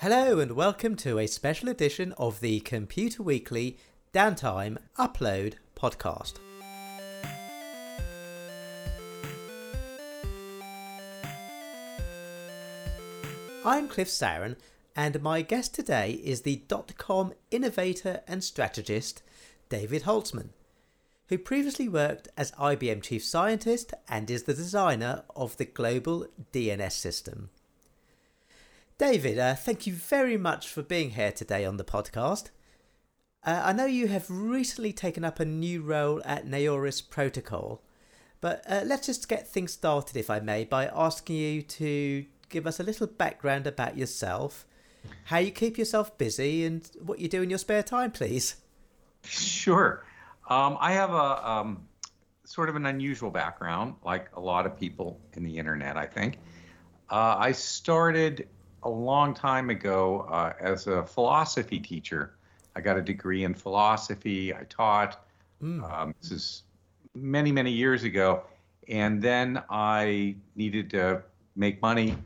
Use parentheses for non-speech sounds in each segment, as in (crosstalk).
Hello and welcome to a special edition of the Computer Weekly Downtime Upload podcast. I'm Cliff Saran, and my guest today is the dot-com innovator and strategist David Holtzman, who previously worked as IBM chief scientist and is the designer of the global DNS system. David, uh, thank you very much for being here today on the podcast. Uh, I know you have recently taken up a new role at Naoris Protocol, but uh, let's just get things started, if I may, by asking you to give us a little background about yourself, how you keep yourself busy, and what you do in your spare time, please. Sure. Um, I have a um, sort of an unusual background, like a lot of people in the internet, I think. Uh, I started a long time ago uh, as a philosophy teacher. I got a degree in philosophy. I taught. Mm. Um, this is many, many years ago. And then I needed to make money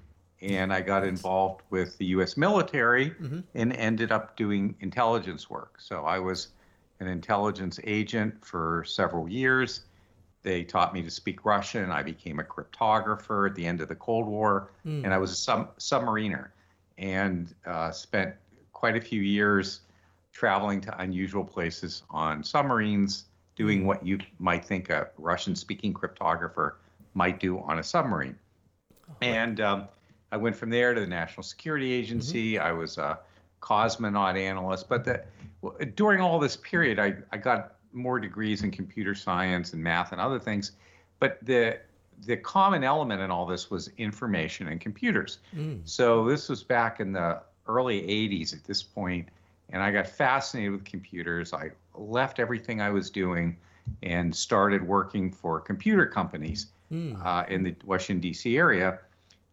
and I got involved with the US military mm-hmm. and ended up doing intelligence work. So I was an intelligence agent for several years. They taught me to speak Russian. I became a cryptographer at the end of the Cold War, mm. and I was a sub- submariner and uh, spent quite a few years traveling to unusual places on submarines, doing hmm. what you might think a Russian speaking cryptographer might do on a submarine. Oh, and um, I went from there to the National Security Agency. Mm-hmm. I was a cosmonaut analyst. But the, during all this period, I, I got more degrees in computer science and math and other things. But the the common element in all this was information and computers. Mm. So this was back in the early 80s at this point, and I got fascinated with computers. I left everything I was doing and started working for computer companies mm. uh, in the Washington D.C. area.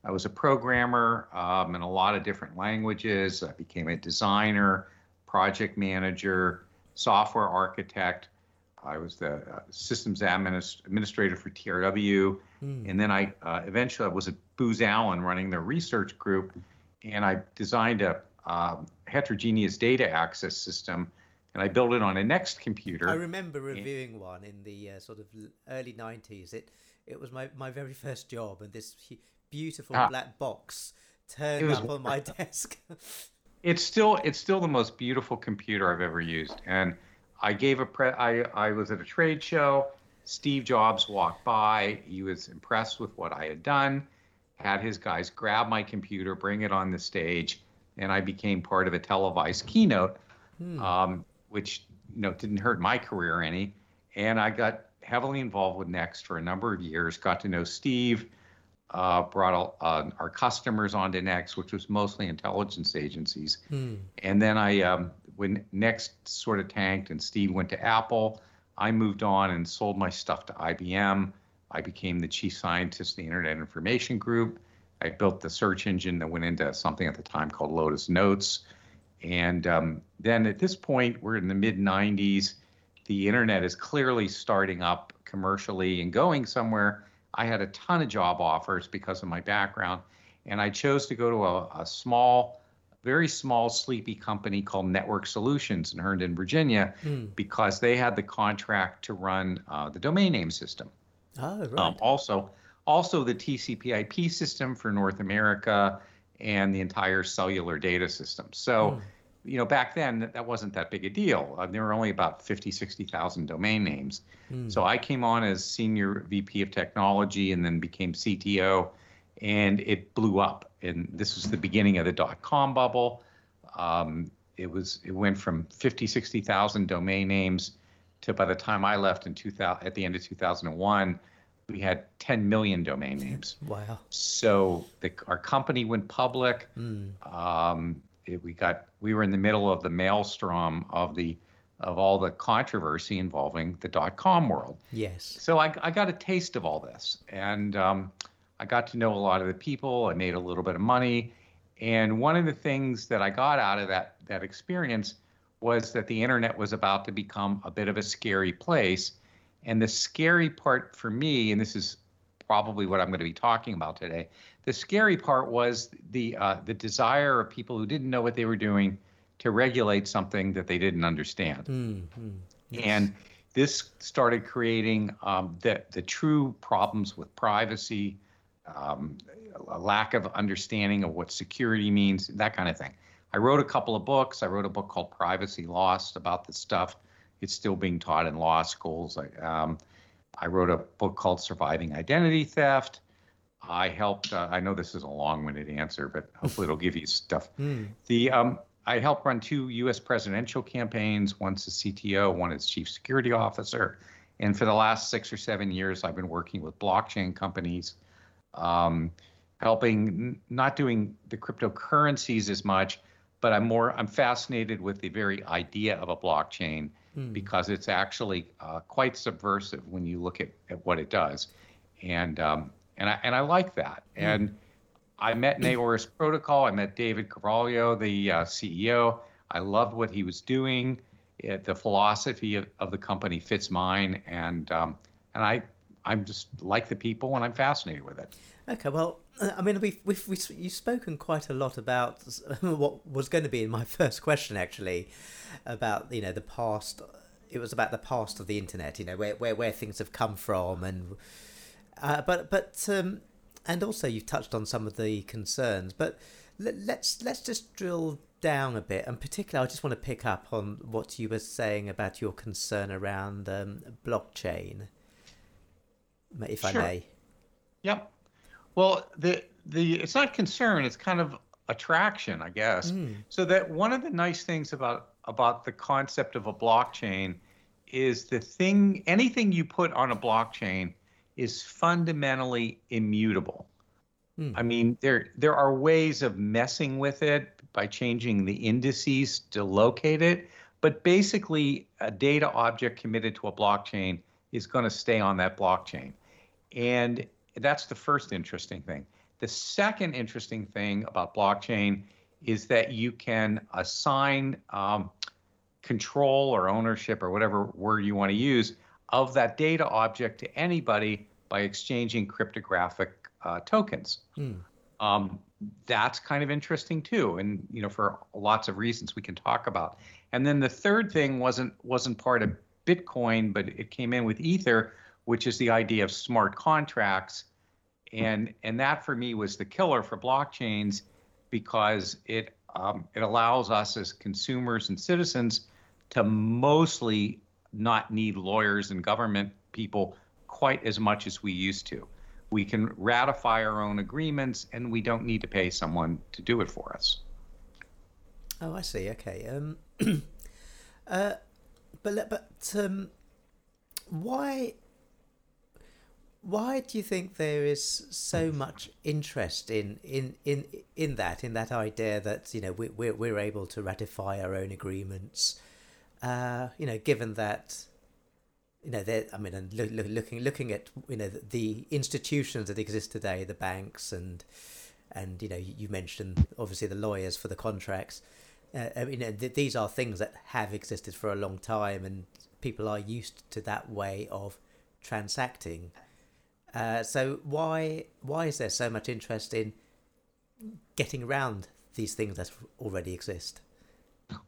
I was a programmer um, in a lot of different languages. I became a designer, project manager, software architect. I was the uh, systems administ- administrator for TRW. Mm. And then I uh, eventually I was at Booz Allen running their research group. And I designed a uh, heterogeneous data access system. And I built it on a Next computer. I remember reviewing and, one in the uh, sort of early 90s. It, it was my, my very first job. And this beautiful ah. black box turned was, up on my (laughs) desk. it's still it's still the most beautiful computer I've ever used. And I gave a pre I, I was at a trade show. Steve Jobs walked by. He was impressed with what I had done. Had his guys grab my computer, bring it on the stage, and I became part of a televised keynote, hmm. um, which you know didn't hurt my career any. And I got heavily involved with Next for a number of years. Got to know Steve uh, brought uh, our customers onto Next, which was mostly intelligence agencies. Hmm. And then I, um, when Next sort of tanked and Steve went to Apple, I moved on and sold my stuff to IBM. I became the chief scientist of the Internet Information Group. I built the search engine that went into something at the time called Lotus Notes. And um, then at this point, we're in the mid 90s. The internet is clearly starting up commercially and going somewhere I had a ton of job offers because of my background, and I chose to go to a, a small, very small, sleepy company called Network Solutions in Herndon, Virginia, mm. because they had the contract to run uh, the domain name system. Oh, right. Um, also, also the TCP/IP system for North America and the entire cellular data system. So. Mm you know, back then that wasn't that big a deal. Uh, there were only about 50, 60,000 domain names. Mm. So I came on as senior VP of technology and then became CTO, and it blew up. And this was the beginning of the dot com bubble. Um, it was it went from 50, 60,000 domain names to by the time I left in 2000 at the end of 2001, we had 10 million domain names. Wow. So the, our company went public. Mm. Um, it, we got we were in the middle of the maelstrom of the of all the controversy involving the dot com world. Yes. So I, I got a taste of all this, and um, I got to know a lot of the people. I made a little bit of money, and one of the things that I got out of that that experience was that the internet was about to become a bit of a scary place, and the scary part for me, and this is probably what I'm going to be talking about today. The scary part was the uh, the desire of people who didn't know what they were doing to regulate something that they didn't understand. Mm-hmm. Yes. And this started creating um, the the true problems with privacy, um, a lack of understanding of what security means, that kind of thing. I wrote a couple of books. I wrote a book called Privacy Lost about this stuff. It's still being taught in law schools. I, um, I wrote a book called Surviving Identity Theft. I helped. Uh, I know this is a long-winded answer, but hopefully it'll give you stuff. (laughs) Mm. The um, I helped run two U.S. presidential campaigns. One's as CTO, one as Chief Security Officer. And for the last six or seven years, I've been working with blockchain companies, um, helping not doing the cryptocurrencies as much, but I'm more I'm fascinated with the very idea of a blockchain mm. because it's actually uh, quite subversive when you look at, at what it does, and um, and I and I like that. Mm. And I met (clears throat) Naoris Protocol. I met David Carvalho, the uh, CEO. I loved what he was doing. It, the philosophy of, of, the company fits mine, and um, and I I'm just like the people, and I'm fascinated with it. Okay, well, I mean, we've, we've, we've you've spoken quite a lot about (laughs) what was going to be in my (laughs) first question, actually, about you know the past. It was about the past of the internet, you know, where where, where things have come from, and uh, but but um, and also you've touched on some of the concerns, but let's let's just drill down a bit, and particularly, I just want to pick up on what you were saying about your concern around um, blockchain, if sure. I may. Yep. Well, the the it's not concern; it's kind of attraction, I guess. Mm. So that one of the nice things about about the concept of a blockchain is the thing anything you put on a blockchain is fundamentally immutable. Mm. I mean, there there are ways of messing with it by changing the indices to locate it, but basically a data object committed to a blockchain is going to stay on that blockchain. And that's the first interesting thing. The second interesting thing about blockchain is that you can assign um, control or ownership or whatever word you want to use of that data object to anybody by exchanging cryptographic uh, tokens. Hmm. Um, that's kind of interesting too, and you know for lots of reasons we can talk about. And then the third thing wasn't wasn't part of Bitcoin, but it came in with Ether, which is the idea of smart contracts. And, and that for me was the killer for blockchains because it, um, it allows us as consumers and citizens to mostly not need lawyers and government people quite as much as we used to. We can ratify our own agreements and we don't need to pay someone to do it for us. Oh, I see. Okay. Um, (clears throat) uh, but but um, why why do you think there is so much interest in in in in that in that idea that you know we we're, we're able to ratify our own agreements? Uh you know given that you know i mean and look, look, looking looking at you know the, the institutions that exist today the banks and and you know you mentioned obviously the lawyers for the contracts uh, I mean, th- these are things that have existed for a long time, and people are used to that way of transacting. Uh, so why why is there so much interest in getting around these things that already exist?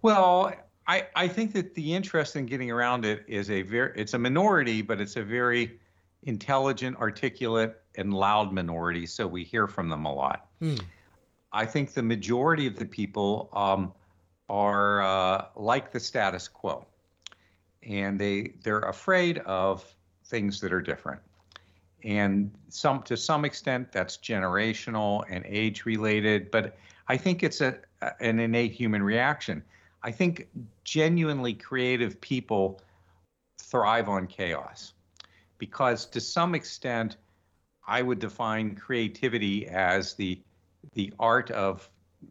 Well, I, I think that the interest in getting around it is a very it's a minority, but it's a very intelligent, articulate, and loud minority. So we hear from them a lot. Hmm. I think the majority of the people um, are uh, like the status quo, and they they're afraid of things that are different. And some to some extent that's generational and age related but i think it's a an innate human reaction. I think genuinely creative people thrive on chaos because to some extent i would define creativity as the the art of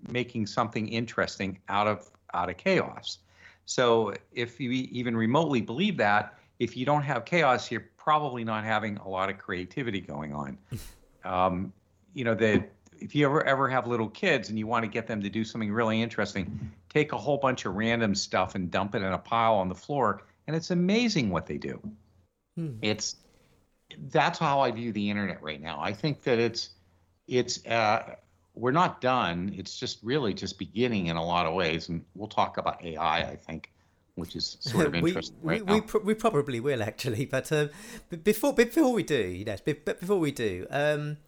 making something interesting out of out of chaos so if you even remotely believe that if you don't have chaos you're probably not having a lot of creativity going on. (laughs) Um, you know, that if you ever ever have little kids and you want to get them to do something really interesting, take a whole bunch of random stuff and dump it in a pile on the floor, and it's amazing what they do. Hmm. It's that's how I view the internet right now. I think that it's it's uh, we're not done. It's just really just beginning in a lot of ways, and we'll talk about AI. I think, which is (laughs) sort of interesting. we, right we, we, pro- we, probably will actually, but uh, before before we do, yes, but before we do, um,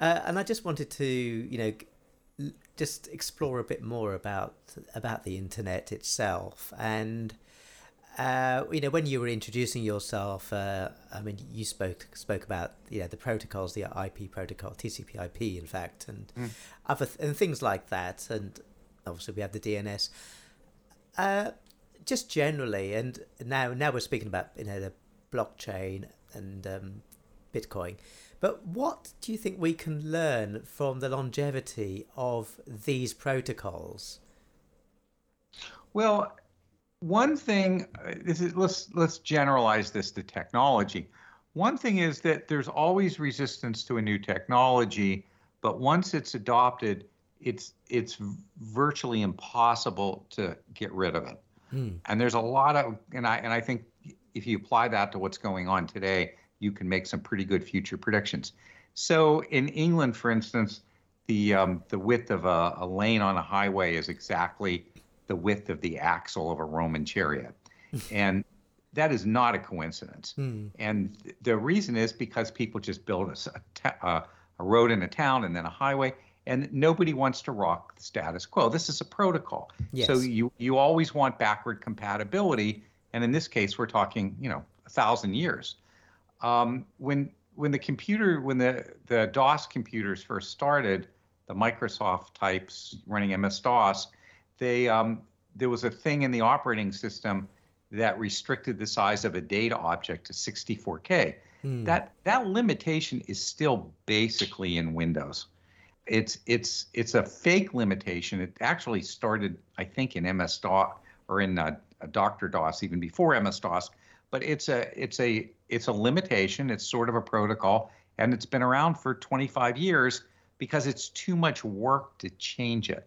uh, and I just wanted to, you know, just explore a bit more about about the internet itself and uh, you know, when you were introducing yourself, uh, I mean, you spoke spoke about yeah the protocols, the IP protocol, TCP/IP, in fact, and mm. other th- and things like that, and obviously we have the DNS. Uh, just generally, and now now we're speaking about you know the blockchain and um, Bitcoin, but what do you think we can learn from the longevity of these protocols? Well, one thing uh, is let's let's generalize this to technology. One thing is that there's always resistance to a new technology, but once it's adopted, it's it's virtually impossible to get rid of it. Hmm. And there's a lot of and I and I think if you apply that to what's going on today, you can make some pretty good future predictions. So in England, for instance, the um, the width of a, a lane on a highway is exactly the width of the axle of a Roman chariot. (laughs) and that is not a coincidence. Hmm. And the reason is because people just build a, a, a, road in a town and then a highway, and nobody wants to rock the status quo. This is a protocol. Yes. So you you always want backward compatibility, and in this case, we're talking you know a thousand years. Um, when when the computer when the the DOS computers first started, the Microsoft types running MS DOS, they um, there was a thing in the operating system that restricted the size of a data object to 64k. Hmm. That that limitation is still basically in Windows. It's it's it's a fake limitation. It actually started, I think, in MS DOS or in uh, Dr. DOS even before MS DOS. But it's a it's a it's a limitation. It's sort of a protocol, and it's been around for 25 years because it's too much work to change it.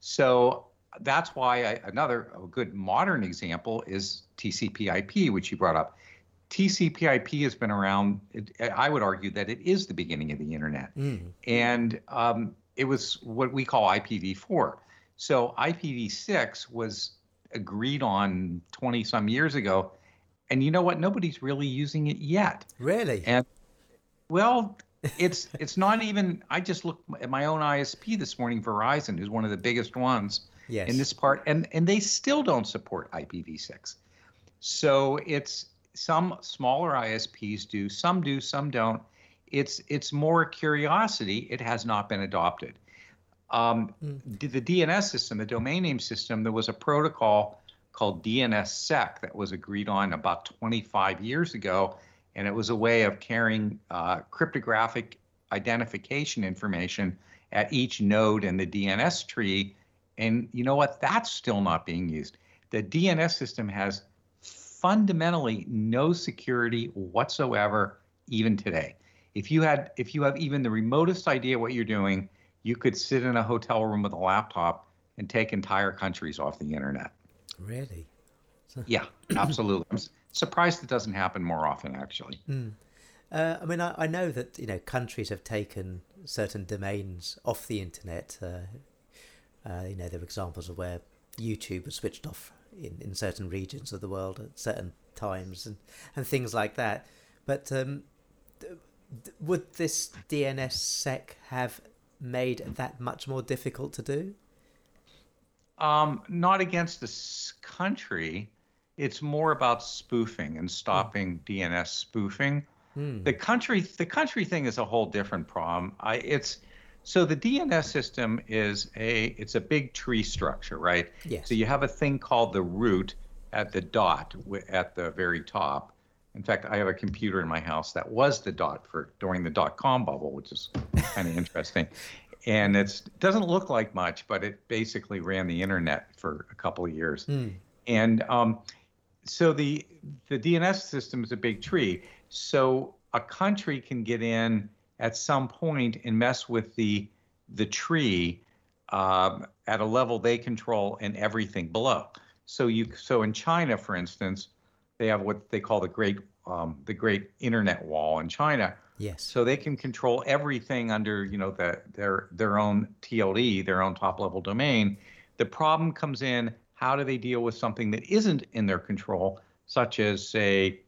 So that's why I, another good modern example is TCP/IP, which you brought up. TCP/IP has been around. It, I would argue that it is the beginning of the internet, mm. and um, it was what we call IPv4. So IPv6 was agreed on 20 some years ago, and you know what? Nobody's really using it yet. Really? And well, it's it's not even. I just looked at my own ISP this morning. Verizon who's one of the biggest ones yes. in this part, and and they still don't support IPv6. So it's some smaller ISPs do, some do, some don't. It's it's more curiosity. It has not been adopted. Um, mm. The DNS system, the domain name system, there was a protocol called DNSSEC that was agreed on about 25 years ago, and it was a way of carrying uh, cryptographic identification information at each node in the DNS tree and you know what? That's still not being used. The DNS system has fundamentally no security whatsoever, even today. If you had, if you have even the remotest idea what you're doing, you could sit in a hotel room with a laptop and take entire countries off the internet. Really? (laughs) yeah, absolutely. Surprised it doesn't happen more often, actually. Mm. Uh, I mean, I, I, know that you know countries have taken certain domains off the internet. Uh, uh, you know, there are examples of where YouTube was switched off in, in certain regions of the world at certain times and, and things like that. But um, would this DNSSEC have made that much more difficult to do? Um, not against this country. It's more about spoofing and stopping mm. DNS spoofing. Mm. The country, the country thing is a whole different problem. I, it's so the DNS system is a it's a big tree structure, right? Yes. So you have a thing called the root at the dot at the very top. In fact, I have a computer in my house that was the dot for during the dot com bubble, which is kind of (laughs) interesting. And it doesn't look like much, but it basically ran the internet for a couple of years. Mm. And um, so the the DNS system is a big tree. So a country can get in at some point and mess with the the tree um, at a level they control and everything below. So you so in China, for instance, they have what they call the Great um, the great internet wall in China. Yes. So they can control everything under you know the, their their own TLD, their own top level domain. The problem comes in how do they deal with something that isn't in their control, such as say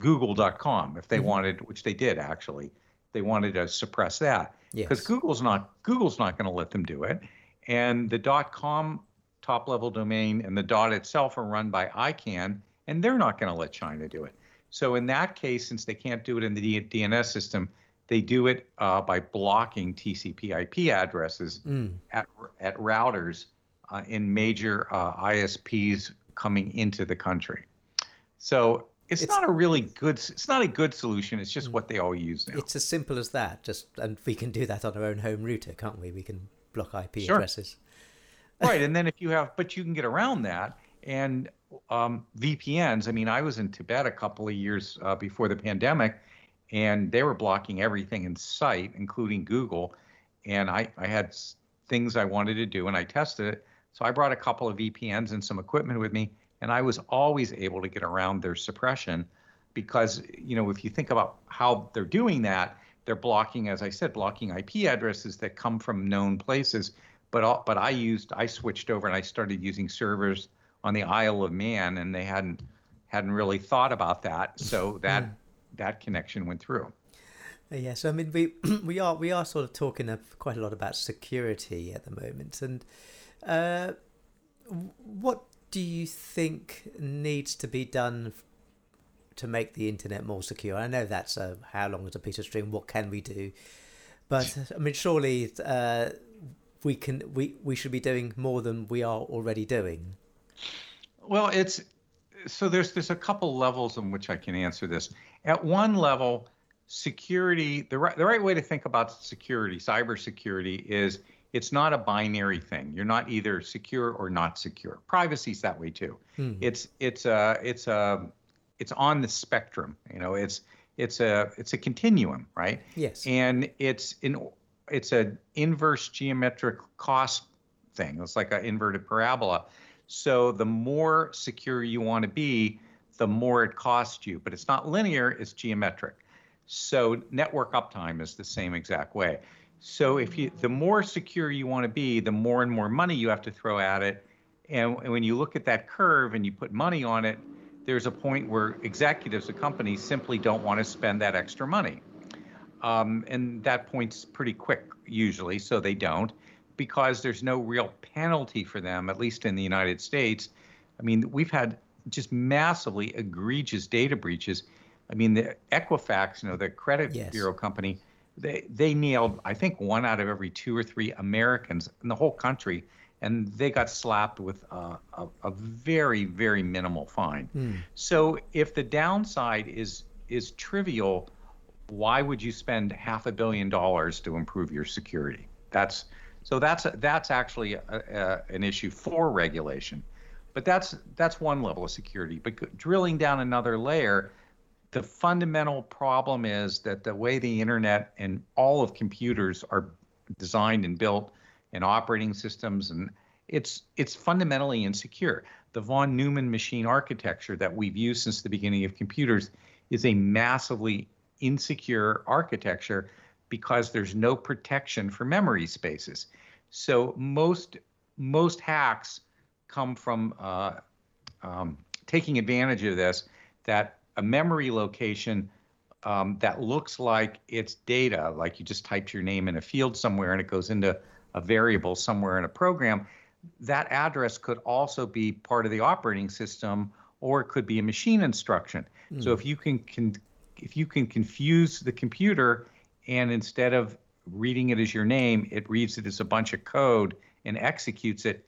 Google.com, if they mm-hmm. wanted, which they did actually, they wanted to suppress that because yes. Google's not Google's not going to let them do it, and the .com top level domain and the dot itself are run by ICANN, and they're not going to let China do it. So in that case, since they can't do it in the DNS system, they do it uh, by blocking TCP/IP addresses mm. at at routers uh, in major uh, ISPs coming into the country. So it's, it's, not a really good. It's not a good solution. It's just mm. what they all use now. It's as simple as that. Just and we can do that on our own home router, can't we? We can block IP sure. addresses. (laughs) right, and then if you have, but you can get around that. And um, VPNs. I mean, I was in Tibet a couple of years uh, before the pandemic, and they were blocking everything in sight, including Google. And I, I had things I wanted to do, and I tested it. So I brought a couple of VPNs and some equipment with me, and I was always able to get around their suppression because, you know, if you think about how they're doing that, they're blocking, as I said, blocking IP addresses that come from known places. But all, but I used I switched over and I started using servers on the Isle of Man, and they hadn't hadn't really thought about that. So that mm. that connection went through. Uh, yes, I mean we (clears throat) we are we are sort of talking of quite a lot about security at the moment, and uh, what do you think needs to be done to make the internet more secure? I know that's a, how long is a piece of string. What can we do? But I mean, surely uh, we can we we should be doing more than we are already doing. Well, it's so there's there's a couple levels in which I can answer this. At one level, security the right the right way to think about security, cybersecurity is it's not a binary thing. You're not either secure or not secure. Privacy's that way too. Hmm. It's it's a it's a it's on the spectrum. You know, it's it's a it's a continuum, right? Yes. And it's in it's an inverse geometric cost thing. It's like an inverted parabola. So the more secure you want to be, the more it costs you. But it's not linear, it's geometric. So network uptime is the same exact way. So if you the more secure you want to be, the more and more money you have to throw at it. And, and when you look at that curve and you put money on it, there's a point where executives of companies simply don't want to spend that extra money. Um, and that point's pretty quick usually, so they don't because there's no real penalty for them, at least in the United States. I mean, we've had just massively egregious data breaches. I mean, the Equifax, you know, the credit yes. bureau company, they they nailed I think one out of every two or three Americans in the whole country, and they got slapped with a, a, a very very minimal fine. Mm. So if the downside is is trivial, why would you spend half a billion dollars to improve your security? That's so that's that's actually a, a, an issue for regulation, but that's that's one level of security. But drilling down another layer, the fundamental problem is that the way the internet and all of computers are designed and built, and operating systems, and it's it's fundamentally insecure. The von Neumann machine architecture that we've used since the beginning of computers is a massively insecure architecture because there's no protection for memory spaces. So most most hacks come from uh, um, taking advantage of this. That a memory location um, that looks like it's data, like you just typed your name in a field somewhere and it goes into a variable somewhere in a program. That address could also be part of the operating system, or it could be a machine instruction. Mm. So hmm. if you can, can if you can confuse the computer and instead of reading it as your name, it reads it as a bunch of code and executes it.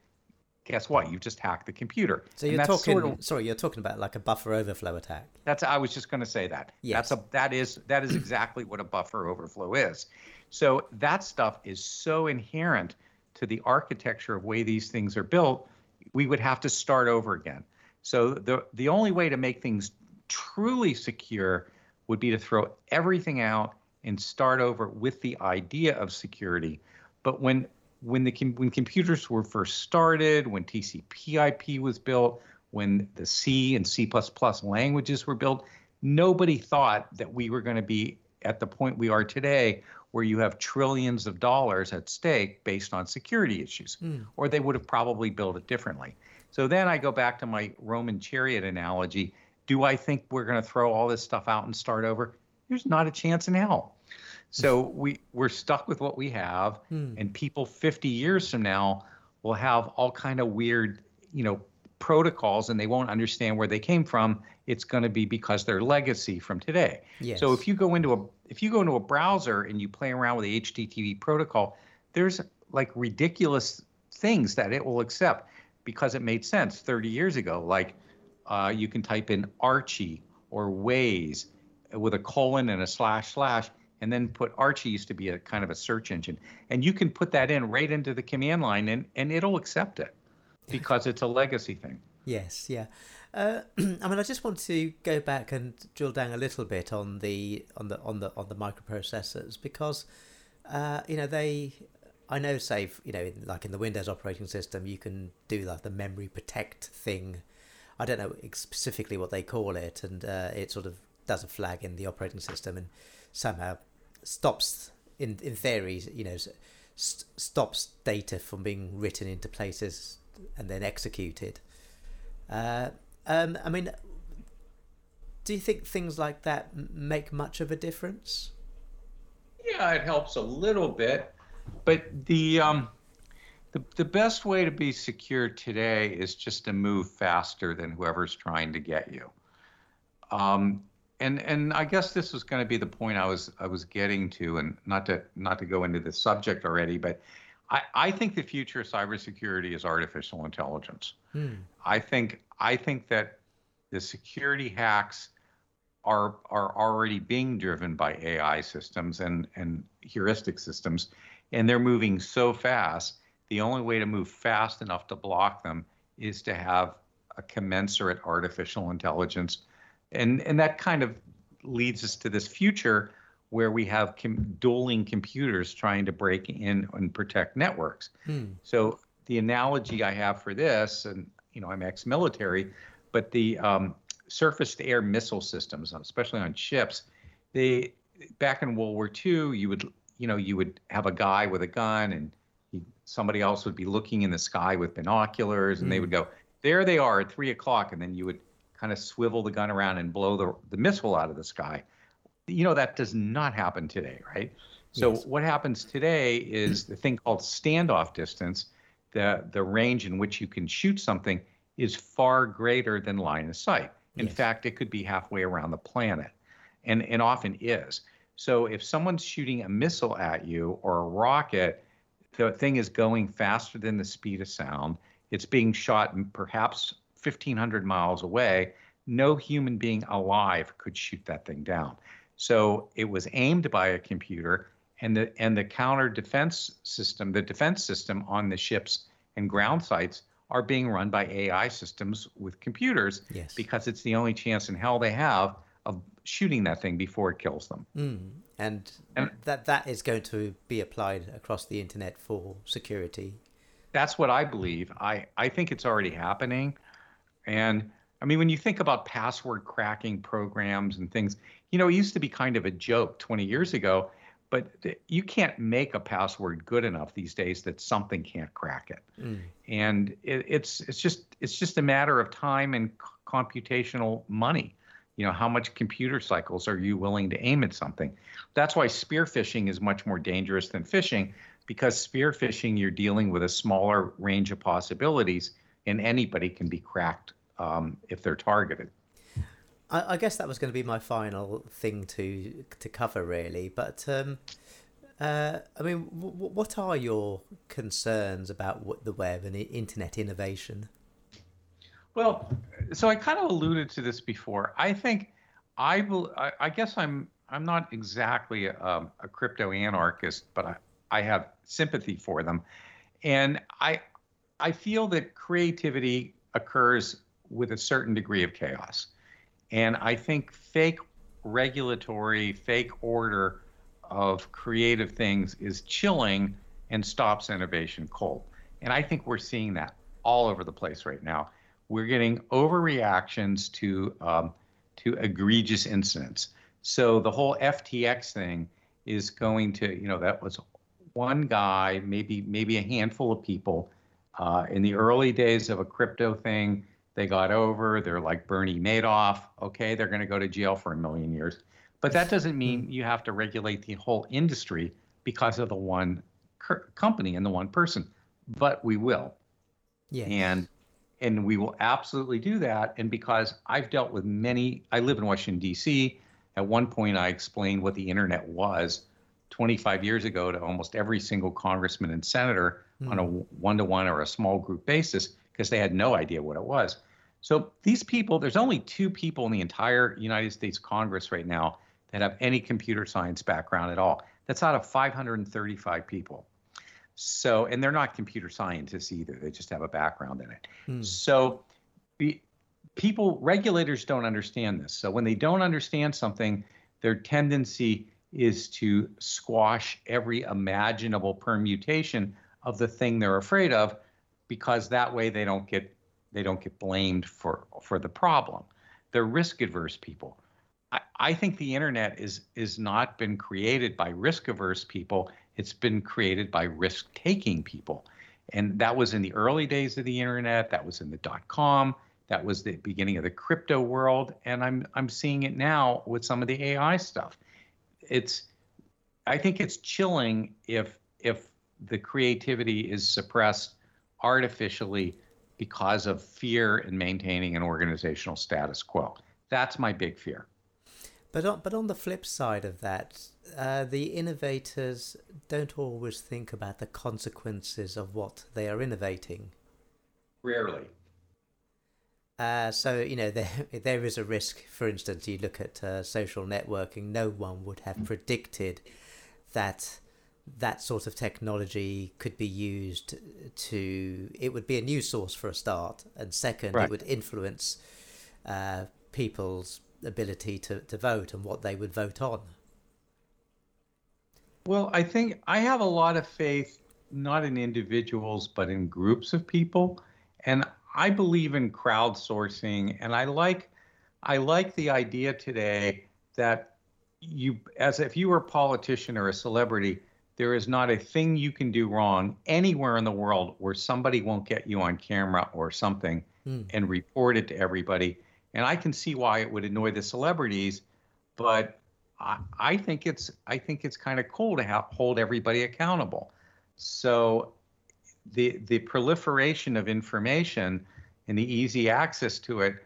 Guess what? You've just hacked the computer. So you're talking. Sort of, sorry, you're talking about like a buffer overflow attack. That's. I was just going to say that. Yes. That's a. That is. That is exactly what a buffer overflow is. So that stuff is so inherent to the architecture of way these things are built. We would have to start over again. So the the only way to make things truly secure would be to throw everything out and start over with the idea of security. But when when the when computers were first started, when TCP/IP was built, when the C and C++ languages were built, nobody thought that we were going to be at the point we are today where you have trillions of dollars at stake based on security issues, mm. or they would have probably built it differently. So then I go back to my Roman chariot analogy. Do I think we're going to throw all this stuff out and start over? There's not a chance in hell. So we we're stuck with what we have, mm. and people 50 years from now will have all kind of weird, you know, protocols, and they won't understand where they came from. It's going to be because they're legacy from today. Yes. So if you go into a if you go into a browser and you play around with the HTTP protocol, there's like ridiculous things that it will accept because it made sense 30 years ago. Like uh, you can type in Archie or WAIS with a colon and a slash slash, and then put Archie used to be a kind of a search engine, and you can put that in right into the command line, and and it'll accept it because it's a legacy thing. Yes, yeah. Uh, (clears throat) I mean, I just want to go back and drill down a little bit on the on the on the on the microprocessors because uh, you know they. I know, say, you know, like in the Windows operating system, you can do like the memory protect thing. I don't know specifically what they call it, and uh, it sort of does a flag in the operating system and somehow stops, in in theory, you know, st- stops data from being written into places and then executed. Uh, um, I mean, do you think things like that make much of a difference? Yeah, it helps a little bit, but the um, the the best way to be secure today is just to move faster than whoever's trying to get you. Um, and and I guess this was going to be the point I was I was getting to, and not to not to go into the subject already, but I, I think the future of cybersecurity is artificial intelligence. Hmm. I think I think that the security hacks are are already being driven by AI systems and and heuristic systems, and they're moving so fast. The only way to move fast enough to block them is to have a commensurate artificial intelligence, and and that kind of leads us to this future where we have com- dueling computers trying to break in and protect networks. Hmm. So the analogy I have for this, and you know, I'm ex-military, but the um, surface-to-air missile systems, especially on ships, they back in World War II, you would you know you would have a guy with a gun and he, somebody else would be looking in the sky with binoculars, and they would go, there they are at three o'clock, and then you would kind of swivel the gun around and blow the, the missile out of the sky you know that does not happen today, right? So yes. what happens today is the thing called standoff distance, the the range in which you can shoot something is far greater than line of sight. In yes. fact, it could be halfway around the planet, and and often is. So if someone's shooting a missile at you or a rocket, the thing is going faster than the speed of sound. It's being shot perhaps 1,500 miles away. No human being alive could shoot that thing down. So it was aimed by a computer, and the and the counter defense system, the defense system on the ships and ground sites are being run by AI systems with computers yes. because it's the only chance in hell they have of shooting that thing before it kills them. Mm. And, and that that is going to be applied across the internet for security. That's what I believe. I, I think it's already happening. And I mean, when you think about password cracking programs and things, you know, it used to be kind of a joke 20 years ago, but you can't make a password good enough these days that something can't crack it. Mm. And it, it's it's just it's just a matter of time and c- computational money. You know, how much computer cycles are you willing to aim at something? That's why spear phishing is much more dangerous than phishing because spear phishing you're dealing with a smaller range of possibilities and anybody can be cracked um, if they're targeted. I, I, guess that was going to be my final thing to to cover, really. But um, uh, I mean, w- what are your concerns about the web and internet innovation? Well, so I kind of alluded to this before. I think I will. I, I guess I'm. I'm not exactly a, a crypto anarchist, but I, I have sympathy for them, and I I feel that creativity occurs with a certain degree of chaos. And I think fake regulatory, fake order of creative things is chilling and stops innovation cold. And I think we're seeing that all over the place right now. We're getting overreactions to um, to egregious incidents. So the whole FTX thing is going to, you know, that was one guy, maybe maybe a handful of people uh, in the early days of a crypto thing. They got over. They're like Bernie Madoff. Okay, they're going to go to jail for a million years. But that doesn't mean you have to regulate the whole industry because of the one company and the one person. But we will. Yeah. And and we will absolutely do that. And because I've dealt with many, I live in Washington D.C. At one point, I explained what the internet was 25 years ago to almost every single congressman and senator mm. on a one-to-one or a small group basis because they had no idea what it was. So these people, there's only two people in the entire United States Congress right now that have any computer science background at all. That's out of 535 people. So, and they're not computer scientists either. They just have a background in it. Hmm. So, be, people, regulators don't understand this. So, when they don't understand something, their tendency is to squash every imaginable permutation of the thing they're afraid of because that way they don't get they don't get blamed for for the problem. They're risk adverse people. I, I think the internet is is not been created by risk averse people. It's been created by risk taking people. And that was in the early days of the internet, that was in the dot com, that was the beginning of the crypto world, and I'm I'm seeing it now with some of the AI stuff. It's I think it's chilling if if the creativity is suppressed artificially because of fear in maintaining an organizational status quo. That's my big fear. But on, but on the flip side of that, uh, the innovators don't always think about the consequences of what they are innovating. Rarely. Uh, so you know (laughs) there there is a risk. For instance, you look at uh, social networking. No one would have predicted that that sort of technology could be used to. It would be a new source for a start, and second, right. it would influence uh, people's ability to, to vote and what they would vote on? Well, I think I have a lot of faith, not in individuals, but in groups of people. And I believe in crowdsourcing. And I like I like the idea today that you as if you were a politician or a celebrity, there is not a thing you can do wrong anywhere in the world where somebody won't get you on camera or something mm. and report it to everybody and I can see why it would annoy the celebrities, but I, I think it's I think it's kind of cool to have, hold everybody accountable. So the the proliferation of information and the easy access to it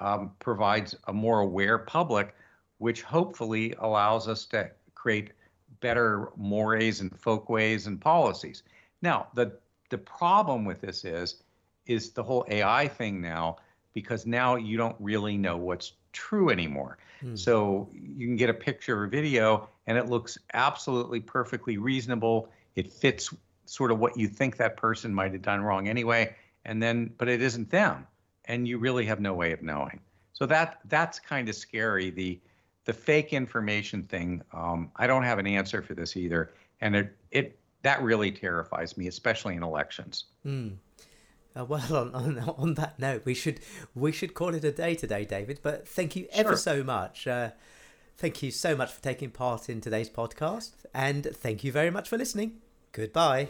um, provides a more aware public, which hopefully allows us to create better mores and folkways and policies. Now, the the problem with this is is the whole AI thing now because now you don't really know what's true anymore. Mm. So you can get a picture or video and it looks absolutely perfectly reasonable. It fits sort of what you think that person might have done wrong anyway, and then but it isn't them, and you really have no way of knowing. So that that's kind of scary. The the fake information thing. Um, I don't have an answer for this either, and it it that really terrifies me, especially in elections. Mm. Uh, well, on, on on that note, we should we should call it a day today, David. But thank you ever sure. so much. Uh, thank you so much for taking part in today's podcast, and thank you very much for listening. Goodbye.